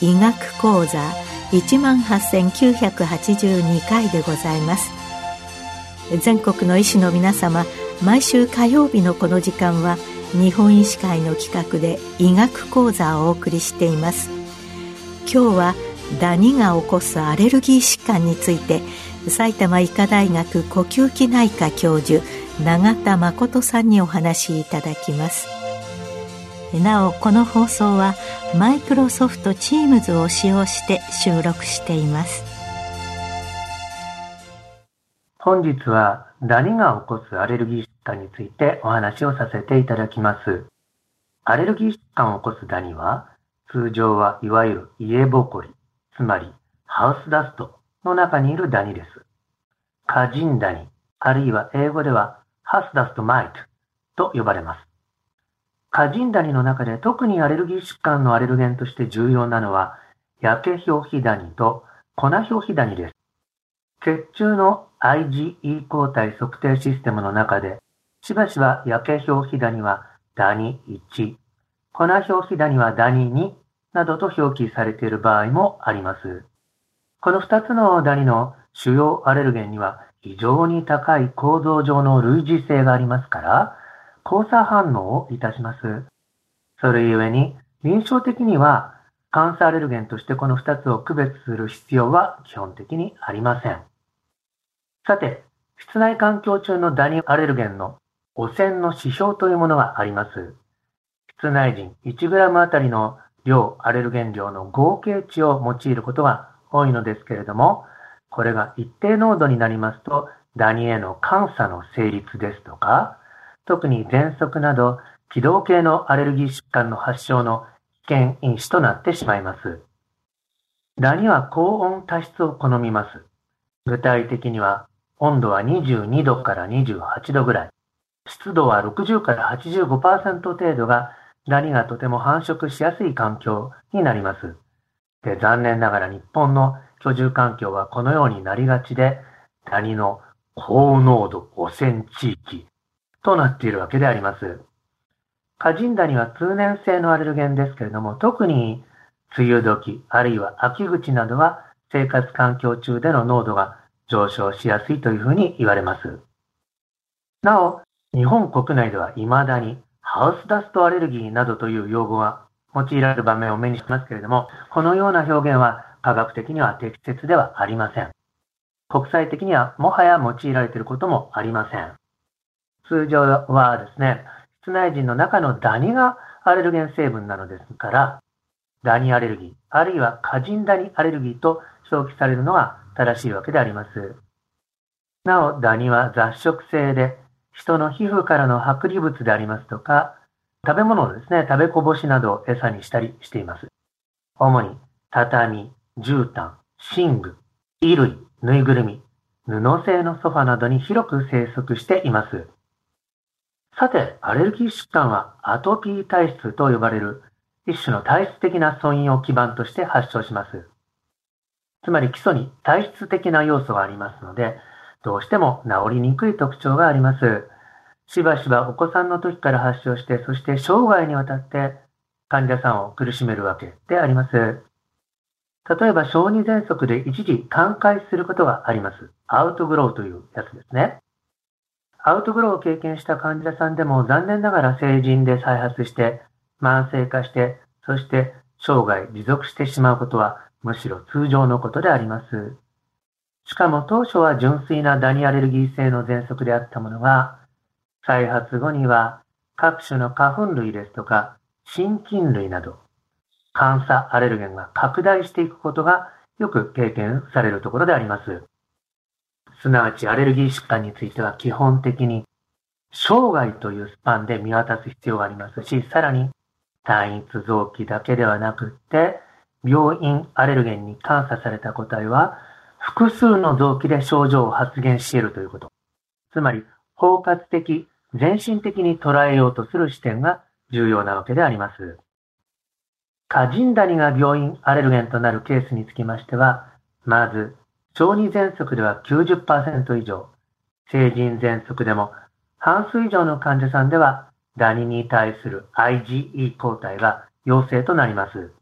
医学講座一万八千九百八十二回でございます。全国の医師の皆様毎週火曜日のこの時間は日本医師会の企画で医学講座をお送りしています。今日はダニが起こすアレルギー疾患について埼玉医科大学呼吸器内科教授永田誠さんにお話しいただきます。なおこの放送はマイクロソフト Teams を使用して収録しています。本日はダニが起こすアレルギー疾患についてお話をさせていただきます。アレルギー疾患を起こすダニは通常はいわゆる家ぼこりつまりハウスダストの中にいるダニです。カジンダニあるいは英語ではハウスダストマイトと呼ばれます。カジンダニの中で特にアレルギー疾患のアレルゲンとして重要なのは、焼け表皮ダニと粉表皮ダニです。血中の IgE 抗体測定システムの中で、しばしば焼け表皮ダニはダニ1、粉表皮ダニはダニ2などと表記されている場合もあります。この2つのダニの主要アレルゲンには非常に高い構造上の類似性がありますから、交差反応をいたします。それゆえに、臨床的には、カンサーアレルゲンとしてこの2つを区別する必要は基本的にありません。さて、室内環境中のダニアレルゲンの汚染の指標というものがあります。室内人 1g あたりの量、アレルゲン量の合計値を用いることが多いのですけれども、これが一定濃度になりますと、ダニへの監査の成立ですとか、特に喘息など気道系のアレルギー疾患の発症の危険因子となってしまいます。ダニは高温多湿を好みます。具体的には温度は22度から28度ぐらい、湿度は60から85%程度がダニがとても繁殖しやすい環境になります。で残念ながら日本の居住環境はこのようになりがちで、ダニの高濃度汚染地域となっているわけであります。カジンダニは通年性のアレルゲンですけれども、特に梅雨時、あるいは秋口などは生活環境中での濃度が上昇しやすいというふうに言われます。なお、日本国内では未だにハウスダストアレルギーなどという用語が用いられる場面を目にしますけれども、このような表現は科学的には適切ではありません。国際的にはもはや用いられていることもありません。通常はですね、室内人の中のダニがアレルゲン成分なのですから、ダニアレルギー、あるいはカジンダニアレルギーと表記されるのが正しいわけであります。なお、ダニは雑食性で、人の皮膚からの剥離物でありますとか、食べ物をですね、食べこぼしなどを餌にしたりしています。主に、畳、絨毯、寝具、衣類、ぬいぐるみ、布製のソファなどに広く生息しています。さて、アレルギー疾患はアトピー体質と呼ばれる一種の体質的な素因を基盤として発症します。つまり基礎に体質的な要素がありますので、どうしても治りにくい特徴があります。しばしばお子さんの時から発症して、そして生涯にわたって患者さんを苦しめるわけであります。例えば小児喘息で一時寛解することがあります。アウトグローというやつですね。アウトグローを経験した患者さんでも残念ながら成人で再発して慢性化してそして生涯持続してしまうことはむしろ通常のことであります。しかも当初は純粋なダニアレルギー性の喘息であったものが再発後には各種の花粉類ですとか心筋類など感作アレルゲンが拡大していくことがよく経験されるところであります。すなわちアレルギー疾患については基本的に生涯というスパンで見渡す必要がありますし、さらに単一臓器だけではなくって、病院アレルゲンに監査された個体は複数の臓器で症状を発現しているということ。つまり、包括的、全身的に捉えようとする視点が重要なわけであります。過人ダニが病院アレルゲンとなるケースにつきましては、まず、小児喘息では90%以上、成人喘息でも半数以上の患者さんでは、ダニに対する IgE 抗体が陽性となります。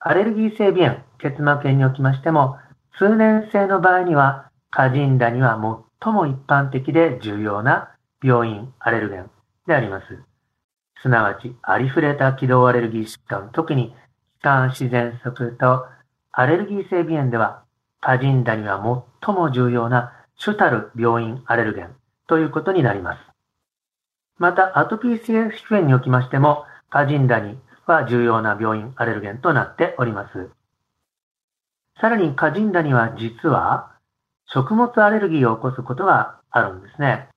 アレルギー性鼻炎、結膜炎におきましても、通年性の場合には、過人ダニは最も一般的で重要な病院アレルゲンであります。すなわち、アリフレータ起動アレルギー疾患、特に気管自然息とアレルギー性鼻炎では、過人ダニは最も重要な主たる病院アレルゲンということになります。また、アトピー性皮膚炎におきましても、過人ダニは重要な病院アレルゲンとなっております。さらに、過人ダニは実は、食物アレルギーを起こすことがあるんですね。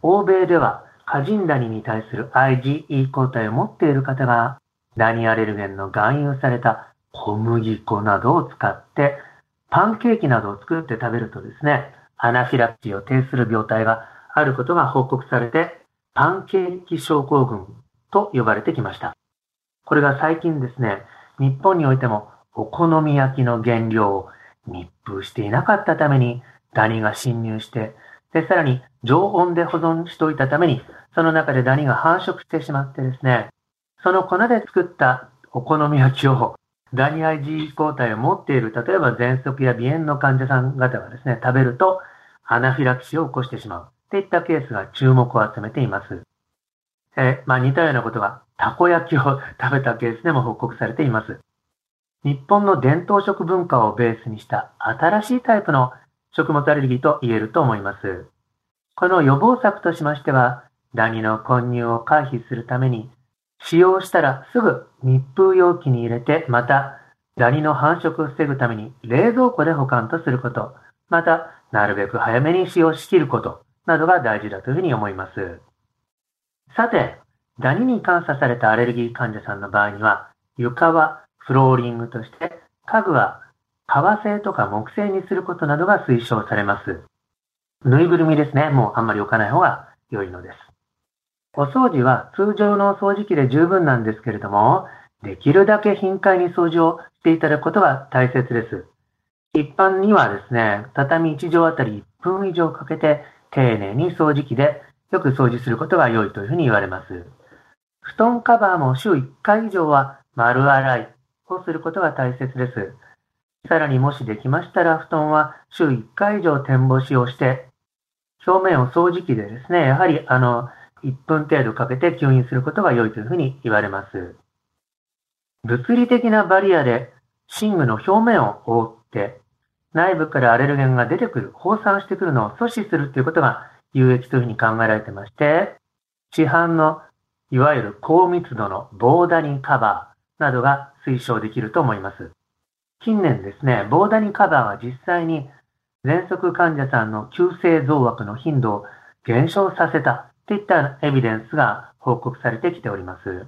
欧米では、過人ダニに対する IgE 抗体を持っている方が、ダニアレルゲンの含有された小麦粉などを使って、パンケーキなどを作って食べるとですね、アナフィラキシーを呈する病態があることが報告されて、パンケーキ症候群と呼ばれてきました。これが最近ですね、日本においてもお好み焼きの原料を密封していなかったためにダニが侵入して、で、さらに常温で保存しておいたために、その中でダニが繁殖してしまってですね、その粉で作ったお好み焼きをダニ IG 抗体を持っている、例えば喘息や鼻炎の患者さん方がですね、食べるとアナフィラキシーを起こしてしまう。といったケースが注目を集めています。えまあ、似たようなことがたこ焼きを食べたケースでも報告されています。日本の伝統食文化をベースにした新しいタイプの食物アレルギーと言えると思います。この予防策としましては、ダニの混入を回避するために、使用したらすぐ密封容器に入れて、また、ダニの繁殖を防ぐために冷蔵庫で保管とすること、また、なるべく早めに使用しきること、などが大事だというふうに思います。さて、ダニに感査されたアレルギー患者さんの場合には、床はフローリングとして、家具は革製とか木製にすることなどが推奨されます。ぬいぐるみですね。もうあんまり置かない方が良いのです。お掃除は通常の掃除機で十分なんですけれども、できるだけ頻回に掃除をしていただくことが大切です。一般にはですね、畳1畳あたり1分以上かけて丁寧に掃除機でよく掃除することが良いというふうに言われます。布団カバーも週1回以上は丸洗いをすることが大切です。さらにもしできましたら布団は週1回以上天干しをして表面を掃除機でですね、やはりあの、1分程度かけて吸引することが良いというふうに言われます。物理的なバリアで寝具の表面を覆って、内部からアレルゲンが出てくる、放散してくるのを阻止するということが有益というふうに考えられてまして、市販のいわゆる高密度のボーダニンカバーなどが推奨できると思います。近年ですね、ボーダニカバーは実際に喘息患者さんの急性増悪の頻度を減少させたといったエビデンスが報告されてきております。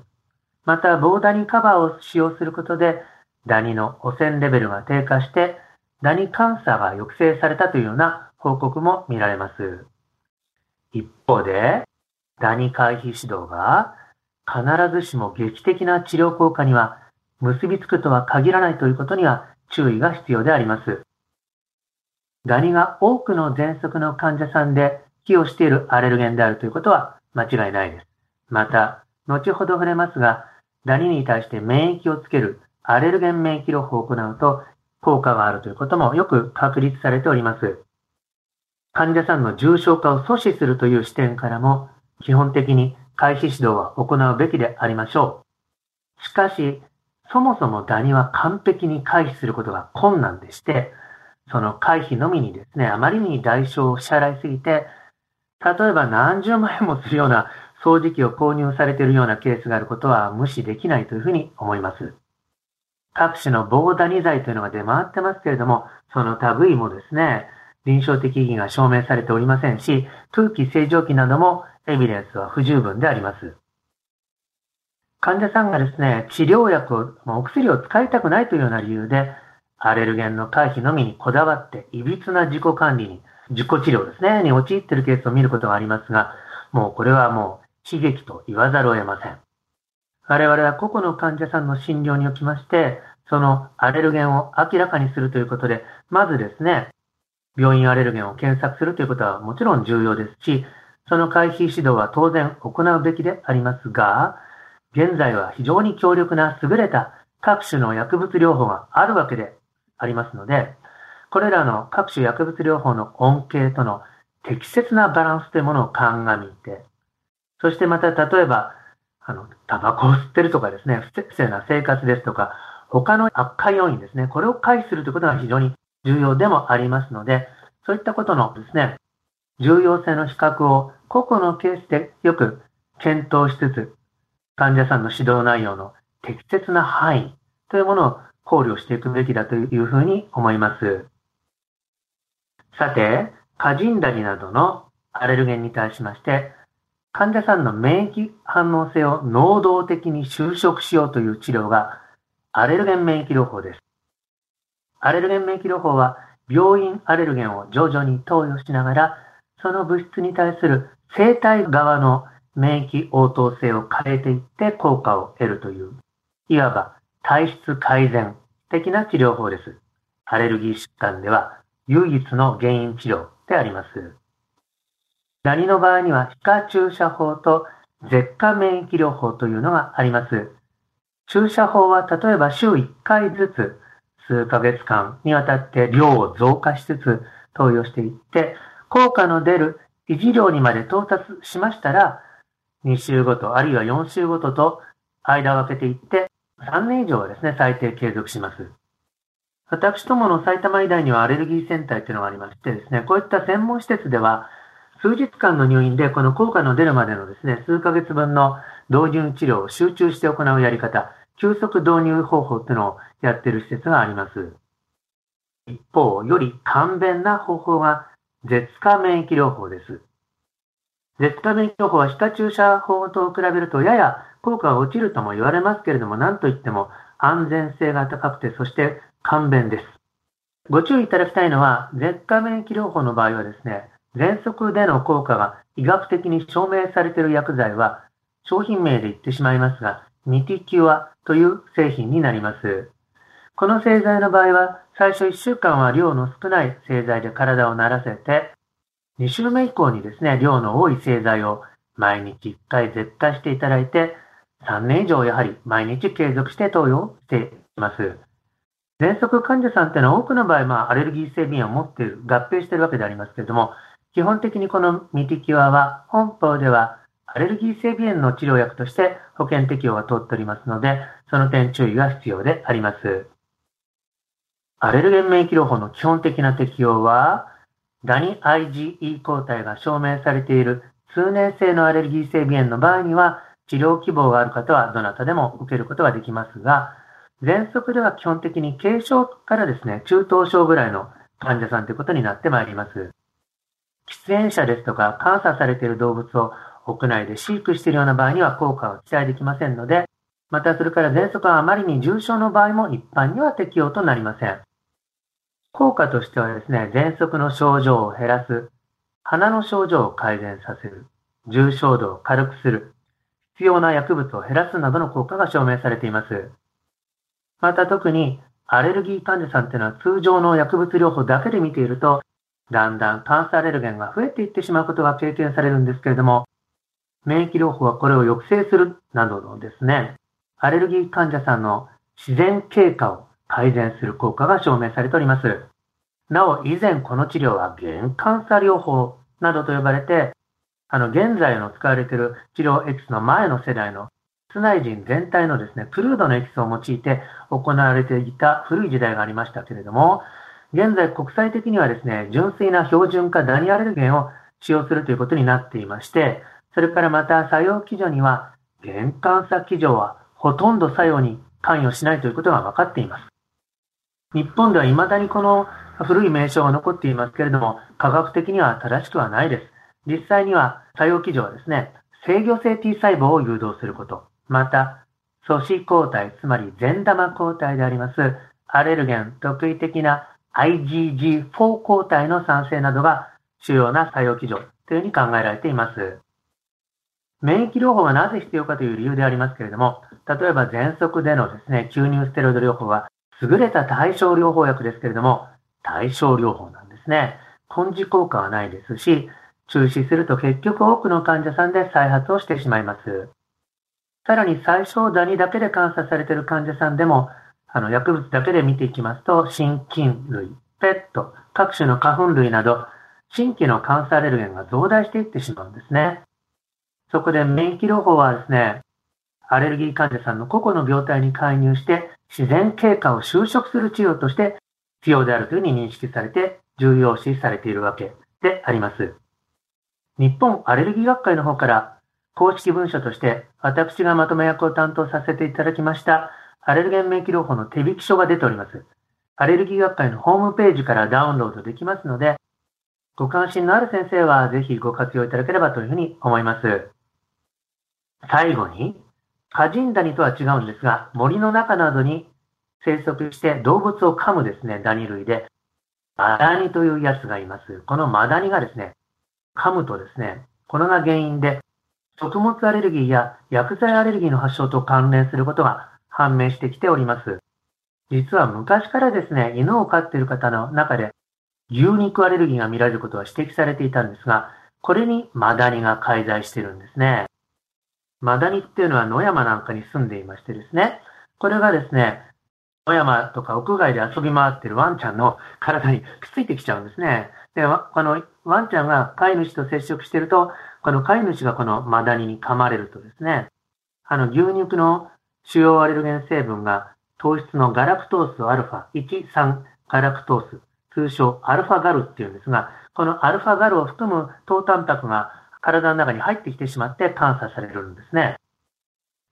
また、ボーダニカバーを使用することで、ダニの汚染レベルが低下して、ダニ感差が抑制されたというような報告も見られます。一方で、ダニ回避指導が必ずしも劇的な治療効果には結びつくとは限らないということには注意が必要であります。ダニが多くの喘息の患者さんで寄与しているアレルゲンであるということは間違いないです。また、後ほど触れますが、ダニに対して免疫をつけるアレルゲン免疫療法を行うと効果があるということもよく確立されております。患者さんの重症化を阻止するという視点からも、基本的に回避指導は行うべきでありましょう。しかし、そもそもダニは完璧に回避することが困難でして、その回避のみにですね、あまりに代償を支払いすぎて、例えば何十万円もするような掃除機を購入されているようなケースがあることは無視できないというふうに思います。各種の防ダニ剤というのが出回ってますけれども、その類もですね、臨床的意義が証明されておりませんし、空気清浄機などもエビデンスは不十分であります。患者さんがですね、治療薬を、お薬を使いたくないというような理由で、アレルゲンの回避のみにこだわって、いびつな自己管理に、自己治療ですね、に陥っているケースを見ることがありますが、もうこれはもう悲劇と言わざるを得ません。我々は個々の患者さんの診療におきまして、そのアレルゲンを明らかにするということで、まずですね、病院アレルゲンを検索するということはもちろん重要ですし、その回避指導は当然行うべきでありますが、現在は非常に強力な優れた各種の薬物療法があるわけでありますので、これらの各種薬物療法の恩恵との適切なバランスというものを鑑みて、そしてまた例えば、あの、タバコを吸ってるとかですね、不正な生活ですとか、他の悪化要因ですね、これを回避するということが非常に重要でもありますので、そういったことのですね、重要性の比較を個々のケースでよく検討しつつ、患者さんの指導内容の適切な範囲というものを考慮していくべきだというふうに思います。さて、カジンダリなどのアレルゲンに対しまして、患者さんの免疫反応性を能動的に収縮しようという治療がアレルゲン免疫療法です。アレルゲン免疫療法は病院アレルゲンを徐々に投与しながら、その物質に対する生体側の免疫応答性を変えていって効果を得るという、いわば体質改善的な治療法です。アレルギー疾患では唯一の原因治療であります。ダニの場合には皮下注射法と舌下免疫療法というのがあります。注射法は例えば週1回ずつ数ヶ月間にわたって量を増加しつつ投与していって、効果の出る維持量にまで到達しましたら、2週ごと、あるいは4週ごとと間を空けていって、3年以上はですね、最低継続します。私どもの埼玉医大にはアレルギーセンターっていうのがありましてですね、こういった専門施設では、数日間の入院でこの効果の出るまでのですね、数ヶ月分の導入治療を集中して行うやり方、急速導入方法っていうのをやっている施設があります。一方、より簡便な方法が舌下免疫療法です。舌下免疫療法は下注射法と比べるとやや効果が落ちるとも言われますけれども、何といっても安全性が高くて、そして簡便です。ご注意いただきたいのは、舌下免疫療法の場合はですね、喘息での効果が医学的に証明されている薬剤は商品名で言ってしまいますが、ミティキュアという製品になります。この製剤の場合は、最初1週間は量の少ない製剤で体を慣らせて、2週目以降にですね、量の多い製剤を毎日1回絶対していただいて、3年以上やはり毎日継続して投与しています。喘息患者さんっていうのは多くの場合、まあ、アレルギー性鼻炎を持っている、合併しているわけでありますけれども、基本的にこのミティキュアは本邦ではアレルギー性鼻炎の治療薬として保険適用が通っておりますので、その点注意が必要であります。アレルゲン免疫療法の基本的な適用は、ダニ IgE 抗体が証明されている通年性のアレルギー性鼻炎の場合には、治療希望がある方はどなたでも受けることができますが、喘息では基本的に軽症からですね、中等症ぐらいの患者さんということになってまいります。喫煙者ですとか、監査されている動物を屋内で飼育しているような場合には効果は期待できませんので、またそれから喘息はあまりに重症の場合も一般には適用となりません。効果としてはですね、喘息の症状を減らす、鼻の症状を改善させる、重症度を軽くする、必要な薬物を減らすなどの効果が証明されています。また特にアレルギー患者さんっていうのは通常の薬物療法だけで見ていると、だんだん炭素アレルゲンが増えていってしまうことが経験されるんですけれども、免疫療法はこれを抑制するなどのですね、アレルギー患者さんの自然経過を改善する効果が証明されております。なお、以前この治療は原幹査療法などと呼ばれて、あの、現在の使われている治療エキスの前の世代の室内人全体のですね、クルードのエキスを用いて行われていた古い時代がありましたけれども、現在国際的にはですね、純粋な標準化ダニアレルゲンを使用するということになっていまして、それからまた作用基準には、玄関差基準はほとんど作用に関与しないということが分かっています。日本では未だにこの古い名称が残っていますけれども、科学的には正しくはないです。実際には作用基準はですね、制御性 T 細胞を誘導すること、また、素子抗体、つまり善玉抗体であります、アレルゲン、特異的な IgG4 抗体の産生などが主要な作用基準というふうに考えられています。免疫療法はなぜ必要かという理由でありますけれども、例えば喘息でのですね、吸入ステロイド療法は優れた対症療法薬ですけれども、対症療法なんですね。根治効果はないですし、中止すると結局多くの患者さんで再発をしてしまいます。さらに最小ダニだけで監査されている患者さんでも、あの薬物だけで見ていきますと、心筋類、ペット、各種の花粉類など、新規の感染アレルゲンが増大していってしまうんですね。そこで免疫療法はですね、アレルギー患者さんの個々の病態に介入して自然経過を修飾する治療として必要であるというふうに認識されて重要視されているわけであります。日本アレルギー学会の方から公式文書として私がまとめ役を担当させていただきましたアレルゲン免疫療法の手引き書が出ております。アレルギー学会のホームページからダウンロードできますので、ご関心のある先生はぜひご活用いただければというふうに思います。最後に、カジンダニとは違うんですが、森の中などに生息して動物を噛むですね、ダニ類で、マダニというやつがいます。このマダニがですね、噛むとですね、これが原因で、食物アレルギーや薬剤アレルギーの発症と関連することが判明してきております。実は昔からですね、犬を飼っている方の中で、牛肉アレルギーが見られることは指摘されていたんですが、これにマダニが介在しているんですね。マダニっていうのは野山なんかに住んでいましてですね、これがですね、野山とか屋外で遊び回ってるワンちゃんの体にくっついてきちゃうんですね。で、このワンちゃんが飼い主と接触してると、この飼い主がこのマダニに噛まれるとですね、あの牛肉の主要アレルゲン成分が糖質のガラクトースアルファ1、3ガラクトース、通称アルファガルっていうんですが、このアルファガルを含む糖タンパクが体の中に入ってきてしまって感作されるんですね。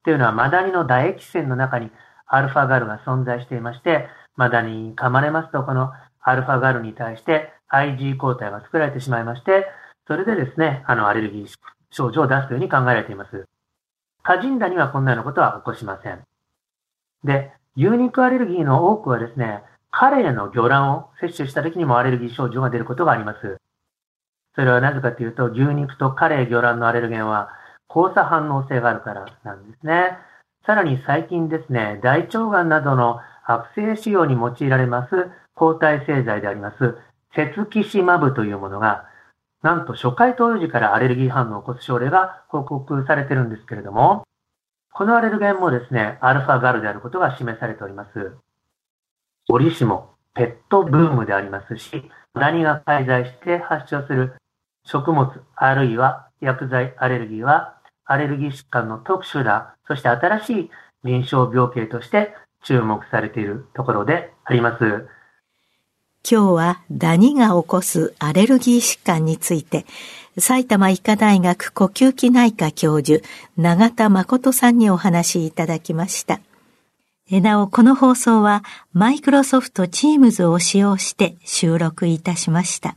というのはマダニの唾液腺の中にアルファガルが存在していまして、マダニに噛まれますと、このアルファガルに対して IG 抗体が作られてしまいまして、それでですね、あのアレルギー症状を出すというふうに考えられています。カジンダにはこんなようなことは起こしません。で、牛肉アレルギーの多くはですね、カレーの魚卵を摂取した時にもアレルギー症状が出ることがあります。それはなぜかというと、牛肉とカレー魚卵のアレルゲンは交差反応性があるからなんですね。さらに最近ですね、大腸がんなどの悪性腫瘍に用いられます抗体製剤であります、セツキシマブというものが、なんと初回投与時からアレルギー反応を起こす症例が報告されてるんですけれども、このアレルゲンもですね、アルファガルであることが示されております。折しもペットブームでありますし、何が介在して発症する食物あるいは薬剤アレルギーはアレルギー疾患の特殊な、そして新しい臨床病形として注目されているところであります。今日はダニが起こすアレルギー疾患について、埼玉医科大学呼吸器内科教授、永田誠さんにお話いただきました。なお、この放送はマイクロソフト Teams を使用して収録いたしました。